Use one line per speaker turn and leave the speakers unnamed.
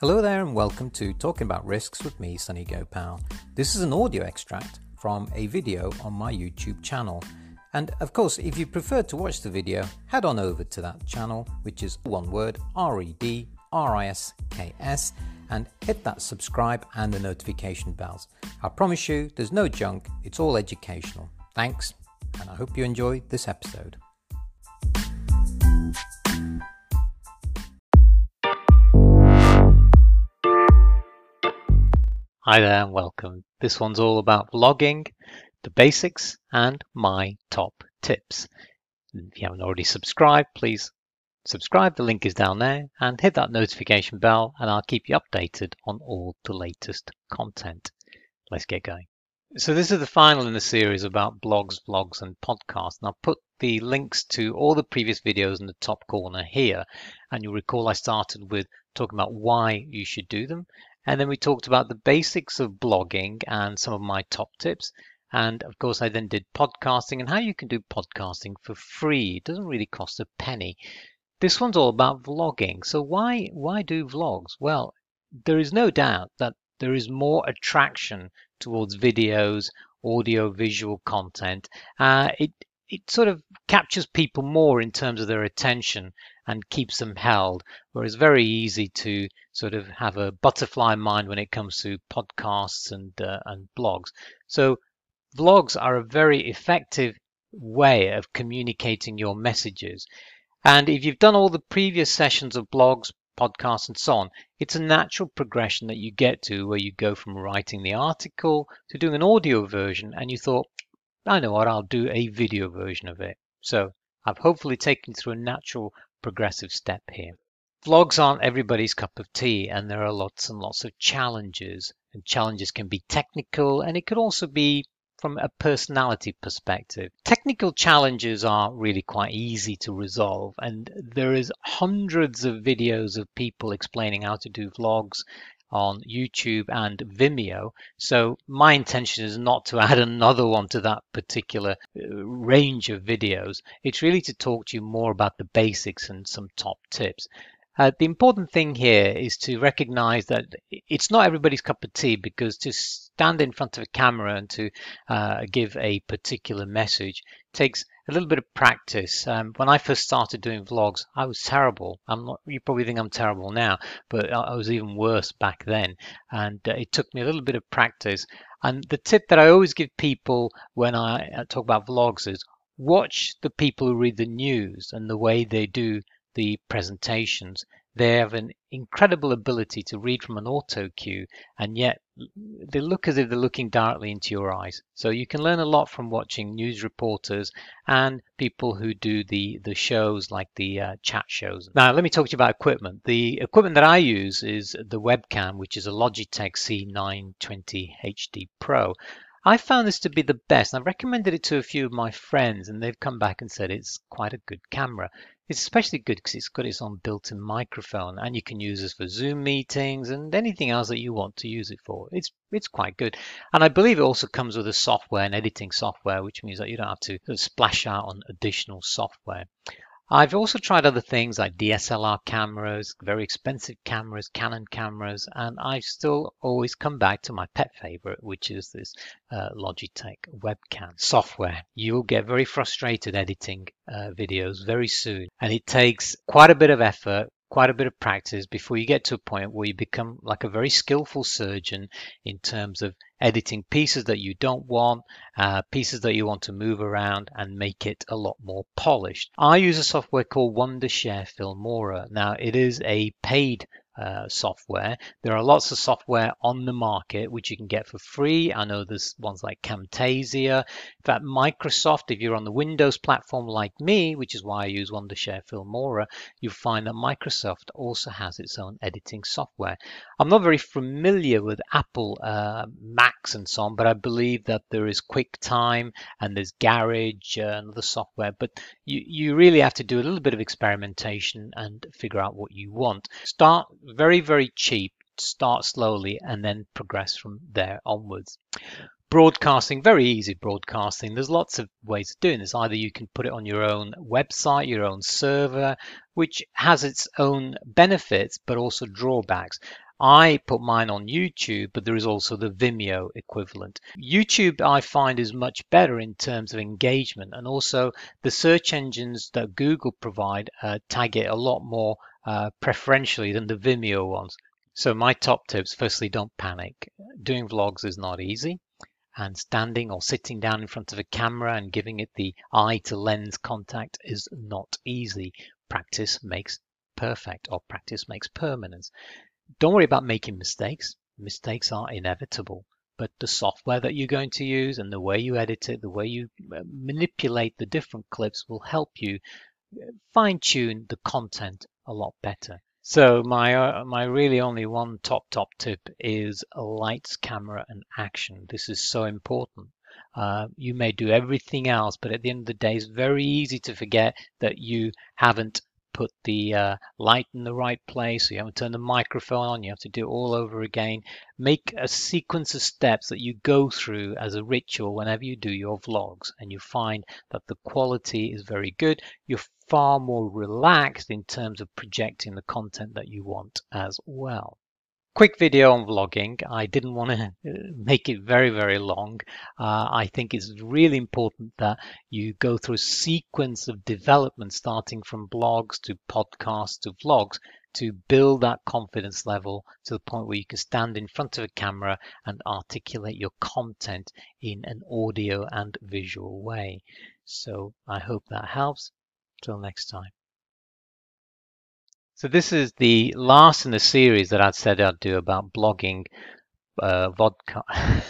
Hello there, and welcome to Talking About Risks with me, Sunny Gopal. This is an audio extract from a video on my YouTube channel. And of course, if you prefer to watch the video, head on over to that channel, which is one word R E D R I S K S, and hit that subscribe and the notification bells. I promise you, there's no junk, it's all educational. Thanks, and I hope you enjoy this episode. Hi there and welcome. This one's all about vlogging, the basics, and my top tips. If you haven't already subscribed, please subscribe. The link is down there and hit that notification bell and I'll keep you updated on all the latest content. Let's get going. So this is the final in the series about blogs, vlogs and podcasts. And I'll put the links to all the previous videos in the top corner here. And you'll recall I started with talking about why you should do them and then we talked about the basics of blogging and some of my top tips. And of course, I then did podcasting and how you can do podcasting for free. It doesn't really cost a penny. This one's all about vlogging. So why why do vlogs? Well, there is no doubt that there is more attraction towards videos, audio, visual content. Uh, it it sort of captures people more in terms of their attention and keeps them held. Whereas very easy to sort of have a butterfly mind when it comes to podcasts and uh, and blogs. So vlogs are a very effective way of communicating your messages. And if you've done all the previous sessions of blogs, podcasts, and so on, it's a natural progression that you get to where you go from writing the article to doing an audio version, and you thought, I know what, I'll do a video version of it. So I've hopefully taken through a natural progressive step here. Vlogs aren't everybody's cup of tea, and there are lots and lots of challenges. And challenges can be technical, and it could also be from a personality perspective. Technical challenges are really quite easy to resolve, and there is hundreds of videos of people explaining how to do vlogs on YouTube and Vimeo. So my intention is not to add another one to that particular uh, range of videos. It's really to talk to you more about the basics and some top tips. Uh, the important thing here is to recognize that it's not everybody's cup of tea because to stand in front of a camera and to uh, give a particular message takes a little bit of practice. Um, when I first started doing vlogs, I was terrible. I'm not. You probably think I'm terrible now, but I, was even worse back then. And uh, it took me a little bit of practice. And the tip that I always give people when I talk about vlogs is watch the people who read the news and the way they do the presentations. They have an incredible ability to read from an auto cue, and yet they look as if they're looking directly into your eyes. So you can learn a lot from watching news reporters and people who do the, the shows like the uh, chat shows. Now, let me talk to you about equipment. The equipment that I use is the webcam, which is a Logitech C920 HD Pro. I found this to be the best. I've recommended it to a few of my friends, and they've come back and said it's quite a good camera. It's especially good because it's got its own built-in microphone and you can use this for Zoom meetings and anything else that you want to use it for. It's it's quite good. And I believe it also comes with a software and editing software, which means that you don't have to splash out on additional software. I've also tried other things like DSLR cameras, very expensive cameras, Canon cameras, and I've still always come back to my pet favorite, which is this uh, Logitech webcam software. You'll get very frustrated editing uh, videos very soon, and it takes quite a bit of effort, quite a bit of practice before you get to a point where you become like a very skillful surgeon in terms of editing pieces that you don't want, uh, pieces that you want to move around and make it a lot more polished. I use a software called Wondershare Filmora. Now it is a paid uh, software. There are lots of software on the market which you can get for free. I know there's ones like Camtasia. In fact, Microsoft, if you're on the Windows platform like me, which is why I use Wondershare Filmora, you find that Microsoft also has its own editing software. I'm not very familiar with Apple uh, Macs and so on, but I believe that there is QuickTime and there's Garage and other software. But you, you really have to do a little bit of experimentation and figure out what you want. Start very, very cheap, start slowly, and then progress from there onwards. Broadcasting, very easy broadcasting. There's lots of ways of doing this. Either you can put it on your own website, your own server, which has its own benefits but also drawbacks. I put mine on YouTube, but there is also the Vimeo equivalent. YouTube, I find, is much better in terms of engagement, and also the search engines that Google provide uh, tag it a lot more uh, preferentially than the Vimeo ones. So my top tips, firstly, don't panic. Doing vlogs is not easy and standing or sitting down in front of a camera and giving it the eye to lens contact is not easy. Practice makes perfect or practice makes permanence. Don't worry about making mistakes. Mistakes are inevitable, but the software that you're going to use and the way you edit it, the way you uh, manipulate the different clips will help you uh, fine tune the content a lot better. So my uh, my really only one top top tip is lights, camera, and action. This is so important. Uh, you may do everything else, but at the end of the day, it's very easy to forget that you haven't put the uh, light in the right place, you haven't turned the microphone on, you have to do it all over again. Make a sequence of steps that you go through as a ritual whenever you do your vlogs, and you find that the quality is very good. You're far more relaxed in terms of projecting the content that you want as well quick video on vlogging. I didn't want to make it very, very long. Uh, I think it's really important that you go through a sequence of development, starting from blogs to podcasts to vlogs, to build that confidence level to the point where you can stand in front of a camera and articulate your content in an audio and visual way. So I hope that helps. Till next time. So this is the last in the series that I said I'd do about blogging uh.